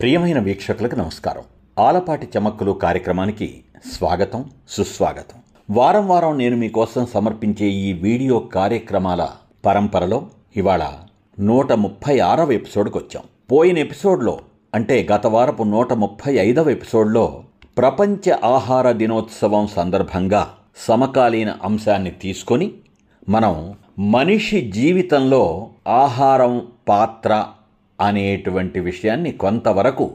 ప్రియమైన వీక్షకులకు నమస్కారం. ఆలపాటి చమక్కులు కార్యక్రమానికి స్వాగతం సుస్వాగతం. వారం వారం నేను మీకోసం సమర్పించే ఈ వీడియో కార్యక్రమాల పరంపరలో ఇవాళ నూట ముప్పై ఆరవ ఎపిసోడ్కి వచ్చాం. పోయిన ఎపిసోడ్లో అంటే గత వారపు నూట ముప్పై ఐదవ ఎపిసోడ్లో ప్రపంచ ఆహార దినోత్సవం సందర్భంగా సమకాలీన అంశాన్ని తీసుకొని మనం మనిషి జీవితంలో ఆహారం పాత్ర అనేటువంటి విషయాన్ని కొంతవరకు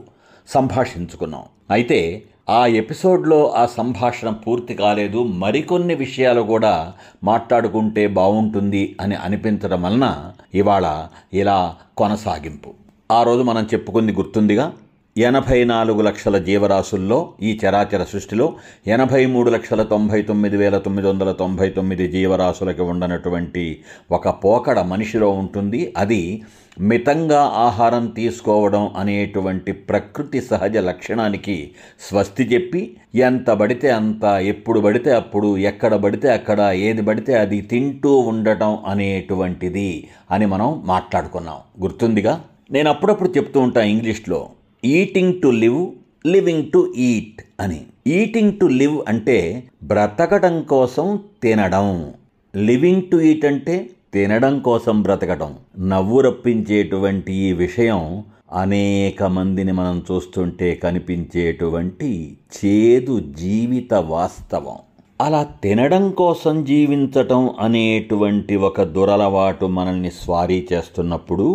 సంభాషించుకున్నాం. అయితే ఆ ఎపిసోడ్లో ఆ సంభాషణ పూర్తి కాలేదు. మరికొన్ని విషయాలు కూడా మాట్లాడుకుంటే బాగుంటుంది అని అనిపించడం వలన ఇవాళ ఇలా కొనసాగింపు. ఆ రోజు మనం చెప్పుకుంది గుర్తుందిగా? ఎనభై నాలుగు లక్షల జీవరాశుల్లో ఈ చరాచర సృష్టిలో ఎనభై మూడు లక్షల తొంభై తొమ్మిది వేల తొమ్మిది వందల తొంభై తొమ్మిది జీవరాశులకి ఉండనటువంటి ఒక పోకడ మనిషిలో ఉంటుంది. అది మితంగా ఆహారం తీసుకోవడం అనేటువంటి ప్రకృతి సహజ లక్షణానికి స్వస్తి చెప్పి ఎంత పడితే అంత ఎప్పుడు పడితే అప్పుడు ఎక్కడ పడితే అక్కడ ఏది పడితే అది తింటూ ఉండటం అనేటువంటిది అని మనం మాట్లాడుకున్నాం. గుర్తుందిగా? నేను అప్పుడప్పుడు చెప్తూ ఉంటాను ఇంగ్లీష్లో. Eating to live living to eat అని. ఈటింగ్ టు లివ్ అంటే బ్రతకడం కోసం తినడం. లివింగ్ టు ఈట్ అంటే తినడం కోసం బ్రతకడం నవ్వు రప్పించేటువంటి ఈ విషయం అనేక మందిని మనం చూస్తుంటే కనిపించేటువంటి చేదు జీవిత వాస్తవం. అలా తినడం కోసం జీవించటం అనేటువంటి ఒక దురలవాటు మనల్ని స్వారీ చేస్తున్నప్పుడు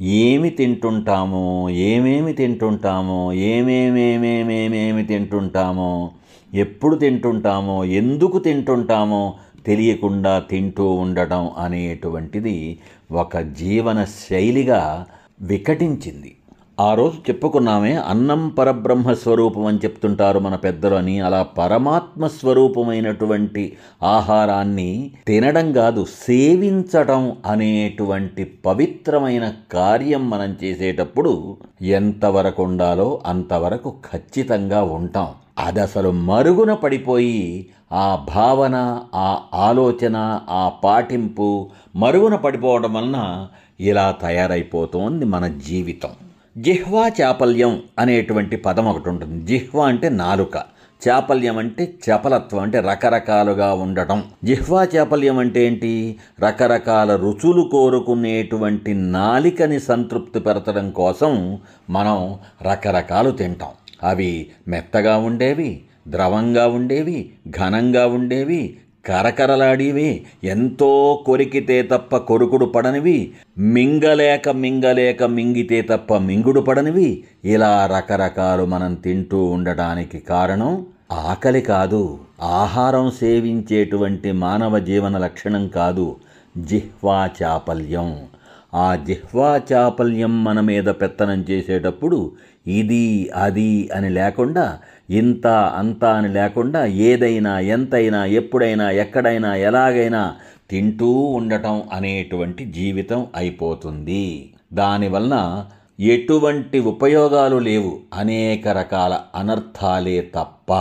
ఏమి తింటుంటామో ఏమేమి తింటుంటామో ఏమేమేమేమేమేమి తింటుంటామో ఎప్పుడు తింటుంటామో ఎందుకు తింటుంటామో తెలియకుండా తింటూ ఉండటం అనేటువంటిది ఒక జీవన శైలిగా వికటించింది. ఆ రోజు చెప్పుకున్నామే అన్నం పరబ్రహ్మ స్వరూపం అని చెప్తుంటారు మన పెద్దలు అని అలా పరమాత్మ స్వరూపమైనటువంటి ఆహారాన్ని తినడం కాదు సేవించడం అనేటువంటి పవిత్రమైన కార్యం మనం చేసేటప్పుడు ఎంతవరకు ఉండాలో అంతవరకు ఖచ్చితంగా ఉంటాం. అది అసలు మరుగున పడిపోయి ఆ భావన ఆ ఆలోచన ఆ పాటింపు మరుగున పడిపోవడం వలన ఇలా తయారైపోతోంది మన జీవితం. జిహ్వా చాపల్యం అనేటువంటి పదం ఒకటి ఉంటుంది. జిహ్వా అంటే నాలుక. చాపల్యం అంటే చపలత్వం అంటే రకరకాలుగా ఉండటం. జిహ్వా చాపల్యం అంటే ఏంటి? రకరకాల రుచులు కోరుకునేటువంటి నాలికని సంతృప్తి పెరచడం కోసం మనం రకరకాలు తింటాం. అవి మెత్తగా ఉండేవి ద్రవంగా ఉండేవి ఘనంగా ఉండేవి కరకరలాడివి ఎంతో కొరికితే తప్ప కొరుకుడు పడనివి మింగలేక మింగలేక మింగితే తప్ప మింగుడు పడనివి ఇలా రకరకాలు మనం తింటూ ఉండటానికి కారణం ఆకలి కాదు ఆహారం సేవించేటువంటి మానవ జీవన లక్షణం కాదు జిహ్వా చాపల్యం. ఆ జిహ్వా చాపల్యం మన మీద పెత్తనం చేసేటప్పుడు ఇది అది అని లేకుండా ఇంత అంత అని లేకుండా ఏదైనా ఎంతైనా ఎప్పుడైనా ఎక్కడైనా ఎలాగైనా తింటూ ఉండటం అనేటువంటి జీవితం అయిపోతుంది. దానివలన ఎటువంటి ఉపయోగాలు లేవు. అనేక రకాల అనర్థాలే తప్ప.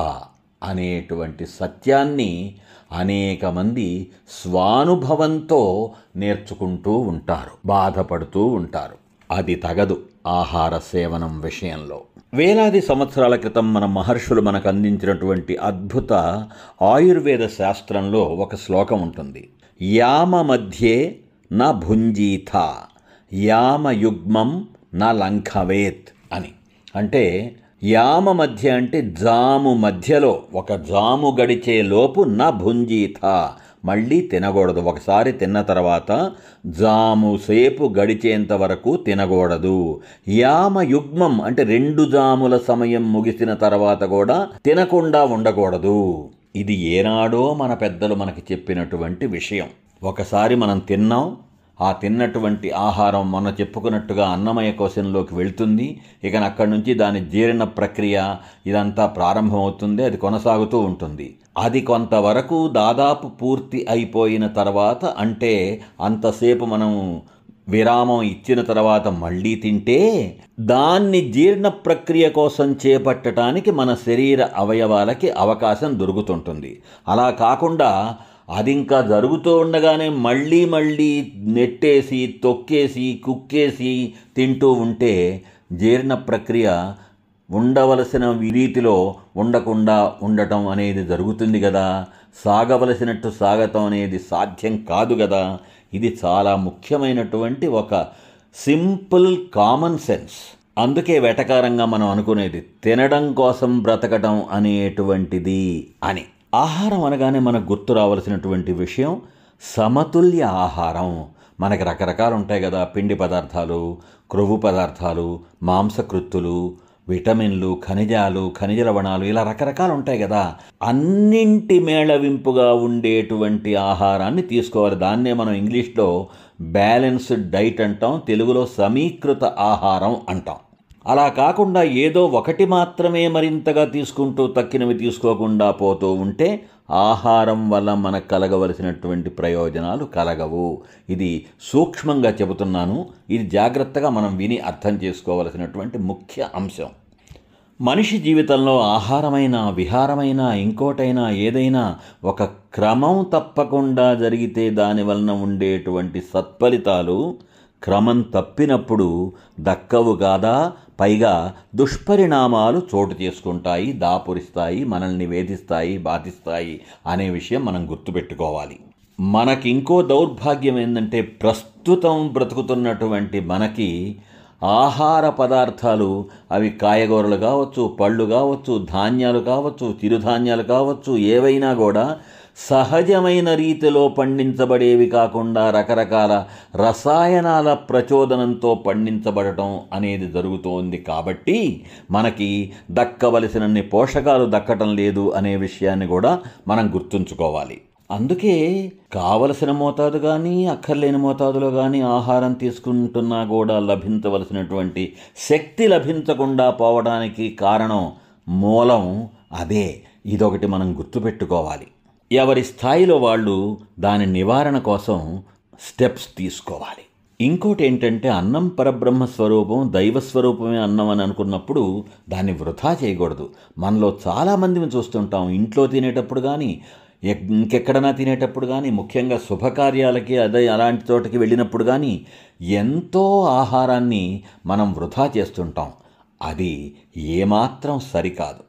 అనేటువంటి సత్యాన్ని అనేక మంది స్వానుభవంతో నేర్చుకుంటూ ఉంటారు బాధపడుతూ ఉంటారు. అది తగదు ఆహార సేవనం విషయంలో. వేలాది సంవత్సరాల క్రితం మన మహర్షులు మనకు అందించినటువంటి అద్భుత ఆయుర్వేద శాస్త్రంలో ఒక శ్లోకం ఉంటుంది. యామ మధ్యే న భుంజీథ యామ యుగ్మం న అని. అంటే యామ మధ్య అంటే జాము మధ్యలో ఒక జాము గడిచే లోపు న భుంజీత మళ్ళీ తినకూడదు. ఒకసారి తిన్న తర్వాత జాము సేపు గడిచేంత వరకు తినకూడదు. యామ యుగ్మం అంటే రెండు జాముల సమయం ముగిసిన తర్వాత కూడా తినకుండా ఉండకూడదు. ఇది ఏనాడో మన పెద్దలు మనకి చెప్పినటువంటి విషయం. ఒకసారి మనం తిన్నాం ఆ తిన్నటువంటి ఆహారం మొన్న చెప్పుకున్నట్టుగా అన్నమయ కోశంలోకి వెళ్తుంది. ఇక అక్కడి నుంచి దాని జీర్ణ ప్రక్రియ ఇదంతా ప్రారంభమవుతుంది. అది కొనసాగుతూ ఉంటుంది. అది కొంతవరకు దాదాపు పూర్తి అయిపోయిన తర్వాత అంటే అంతసేపు మనం విరామం ఇచ్చిన తర్వాత మళ్ళీ తింటే దాన్ని జీర్ణ ప్రక్రియ కోసం చేపట్టడానికి మన శరీర అవయవాలకి అవకాశం దొరుకుతుంటుంది. అలా కాకుండా అది ఇంకా జరుగుతూ ఉండగానే మళ్ళీ మళ్ళీ నెట్టేసి తొక్కేసి కుక్కేసి తింటూ ఉంటే జీర్ణ ప్రక్రియ ఉండవలసిన రీతిలో ఉండకుండా ఉండటం అనేది జరుగుతుంది కదా. సాగవలసినట్టు సాగటం అనేది సాధ్యం కాదు కదా. ఇది చాలా ముఖ్యమైనటువంటి ఒక సింపుల్ కామన్ సెన్స్. అందుకే వెటకారంగా మనం అనుకునేది తినడం కోసం బ్రతకడం అనేటువంటిది అని. ఆహారం అనగానే మనకు గుర్తు రావాల్సినటువంటి విషయం సమతుల్య ఆహారం. మనకి రకరకాలు ఉంటాయి కదా పిండి పదార్థాలు క్రొవ్వు పదార్థాలు మాంసకృత్తులు విటమిన్లు ఖనిజాలు ఖనిజ లవణాలు ఇలా రకరకాలు ఉంటాయి కదా. అన్నింటి మేళవింపుగా ఉండేటువంటి ఆహారాన్ని తీసుకోవాలి. దాన్నే మనం ఇంగ్లీష్లో బ్యాలెన్స్డ్ డైట్ అంటాం తెలుగులో సమీకృత ఆహారం అంటాం. అలా కాకుండా ఏదో ఒకటి మాత్రమే మరింతగా తీసుకుంటూ తక్కినవి తీసుకోకుండా పోతూ ఉంటే ఆహారం వల్ల మనకు కలగవలసినటువంటి ప్రయోజనాలు కలగవు. ఇది సూక్ష్మంగా చెబుతున్నాను. ఇది జాగ్రత్తగా మనం విని అర్థం చేసుకోవలసినటువంటి ముఖ్య అంశం. మనిషి జీవితంలో ఆహారమైన విహారమైన ఇంకోటైనా ఏదైనా ఒక క్రమం తప్పకుండా జరిగితే దాని వలన ఉండేటువంటి సత్ఫలితాలు క్రమం తప్పినప్పుడు దక్కవు కాదా? పైగా దుష్పరిణామాలు చోటు చేసుకుంటాయి దాపురిస్తాయి మనల్ని వేధిస్తాయి బాధిస్తాయి అనే విషయం మనం గుర్తుపెట్టుకోవాలి. మనకి ఇంకో దౌర్భాగ్యం ఏంటంటే ప్రస్తుతం బ్రతుకుతున్నటువంటి మనకి ఆహార పదార్థాలు అవి కాయగూరలు కావచ్చు పళ్ళు కావచ్చు ధాన్యాలు కావచ్చు చిరుధాన్యాలు కావచ్చు ఏవైనా కూడా సహజమైన రీతిలో పండించబడేవి కాకుండా రకరకాల రసాయనాల ప్రచోదనంతో పండించబడటం అనేది జరుగుతోంది కాబట్టి మనకి దక్కవలసినన్ని పోషకాలు దక్కటం లేదు అనే విషయాన్ని కూడా మనం గుర్తుంచుకోవాలి. అందుకే కావలసిన మోతాదు కానీ అక్కర్లేని మోతాదులో కానీ ఆహారం తీసుకుంటున్నా కూడా లభించవలసినటువంటి శక్తి లభించకుండా పోవడానికి కారణం మూలం అదే. ఇదొకటి మనం గుర్తుపెట్టుకోవాలి. ఎవరి స్థాయిలో వాళ్ళు దాని నివారణ కోసం స్టెప్స్ తీసుకోవాలి. ఇంకోటి ఏంటంటే అన్నం పరబ్రహ్మ స్వరూపం దైవ స్వరూపమే అన్నం అని అనుకున్నప్పుడు దాన్ని వృధా చేయకూడదు. మనలో చాలామందిని చూస్తుంటాం. ఇంట్లో తినేటప్పుడు కానీ ఇంకెక్కడైనా తినేటప్పుడు కానీ ముఖ్యంగా శుభకార్యాలకి అదే అలాంటి చోటకి వెళ్ళినప్పుడు కానీ ఎంతో ఆహారాన్ని మనం వృధా చేస్తుంటాం. అది ఏమాత్రం సరికాదు.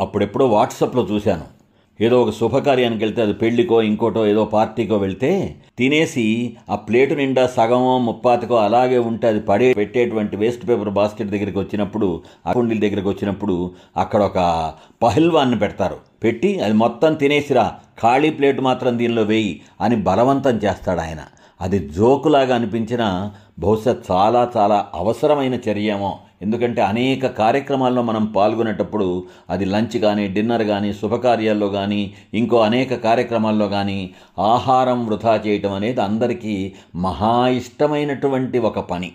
అప్పుడెప్పుడో వాట్సాప్లో చూశాను. ఏదో ఒక శుభకార్యానికి వెళ్తే అది పెళ్ళికో ఇంకోటో ఏదో పార్టీకో వెళ్తే తినేసి ఆ ప్లేటు నిండా సగమో ముప్పాతికో అలాగే ఉంటే అది పడే పెట్టేటువంటి వేస్ట్ పేపర్ బాస్కెట్ దగ్గరికి వచ్చినప్పుడు అకుండీల దగ్గరికి వచ్చినప్పుడు అక్కడ ఒక పహిల్వాన్ని పెడతారు. పెట్టి అది మొత్తం తినేసిరా. ఖాళీ ప్లేట్ మాత్రం దీనిలో వేయి అని బలవంతం చేస్తాడు ఆయన. అది జోకులాగా అనిపించిన బహుశా చాలా చాలా అవసరమైన చర్యేమో ఎందుకంటే అనేక కార్యక్రమాల్లో మనం పాల్గొనేటప్పుడు అది లంచ్ కానీ డిన్నర్ కానీ శుభకార్యాల్లో కానీ ఇంకో అనేక కార్యక్రమాల్లో కానీ ఆహారం వృధా చేయటం అనేది అందరికీ మహా ఇష్టమైనటువంటి ఒక పని.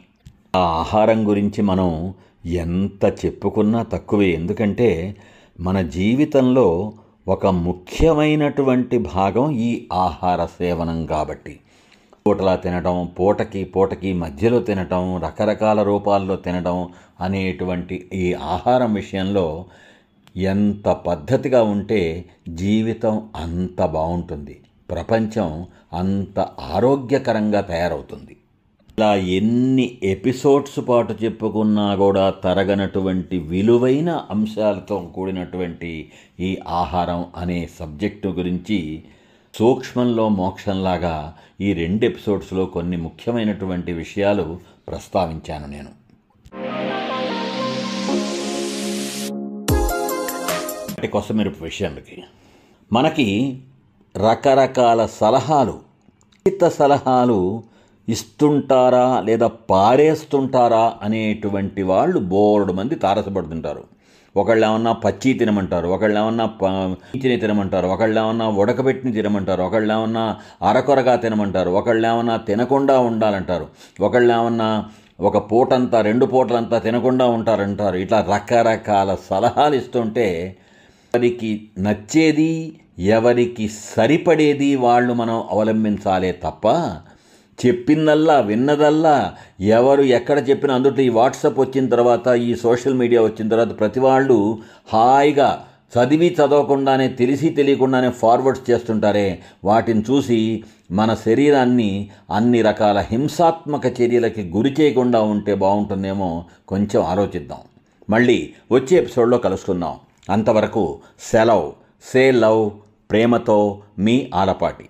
ఆ ఆహారం గురించి మనం ఎంత చెప్పుకున్నా తక్కువే. ఎందుకంటే మన జీవితంలో ఒక ముఖ్యమైనటువంటి భాగం ఈ ఆహార సేవనం కాబట్టి. పూటలా తినటం పూటకి పూటకి మధ్యలో తినటం రకరకాల రూపాల్లో తినటం అనేటువంటి ఈ ఆహారం విషయంలో ఎంత పద్ధతిగా ఉంటే జీవితం అంత బాగుంటుంది. ప్రపంచం అంత ఆరోగ్యకరంగా తయారవుతుంది. ఇలా ఎన్ని ఎపిసోడ్స్ పాటు చెప్పుకున్నా కూడా తరగనటువంటి విలువైన అంశాలతో కూడినటువంటి ఈ ఆహారం అనే సబ్జెక్టు గురించి సూక్ష్మంలో మోక్షంలాగా ఈ రెండు ఎపిసోడ్స్లో కొన్ని ముఖ్యమైనటువంటి విషయాలు ప్రస్తావించాను నేను. కొసమెరుపు విషయాలకి మనకి రకరకాల సలహాలు ఉచిత సలహాలు ఇస్తుంటారా లేదా పారేస్తుంటారా అనేటువంటి వాళ్ళు బోర్డు మంది తారసపడుతుంటారు. ఒకళ్ళు ఏమన్నా పచ్చి తినమంటారు ఒకళ్ళు ఏమన్నా పీచిని తినమంటారు ఒకళ్ళు ఏమన్నా ఉడకబెట్టిని తినమంటారు ఒకళ్ళు ఏమన్నా అరకొరగా తినమంటారు ఒకళ్ళు ఏమన్నా తినకుండా ఉండాలంటారు ఒకళ్ళు ఏమన్నా ఒక పూటంతా రెండు పూటలంతా తినకుండా ఉంటారంటారు. ఇట్లా రకరకాల సలహాలు ఇస్తుంటే ఎవరికి నచ్చేది ఎవరికి సరిపడేది వాళ్ళు మనం అవలంబించాలే తప్ప చెప్పిందల్లా విన్నదల్లా ఎవరు ఎక్కడ చెప్పిన అందుట్లో ఈ వాట్సాప్ వచ్చిన తర్వాత ఈ సోషల్ మీడియా వచ్చిన తర్వాత ప్రతి వాళ్ళు హాయిగా చదివి చదవకుండానే తెలిసి తెలియకుండానే ఫార్వర్డ్స్ చేస్తుంటారే. వాటిని చూసి మన శరీరాన్ని అన్ని రకాల హింసాత్మక చర్యలకి గురి చేయకుండా ఉంటే బాగుంటుందేమో కొంచెం ఆలోచిద్దాం. మళ్ళీ వచ్చే ఎపిసోడ్లో కలుసుకుందాం. అంతవరకు సెలవ్. సే లవ్ ప్రేమతో మీ ఆలపాటి.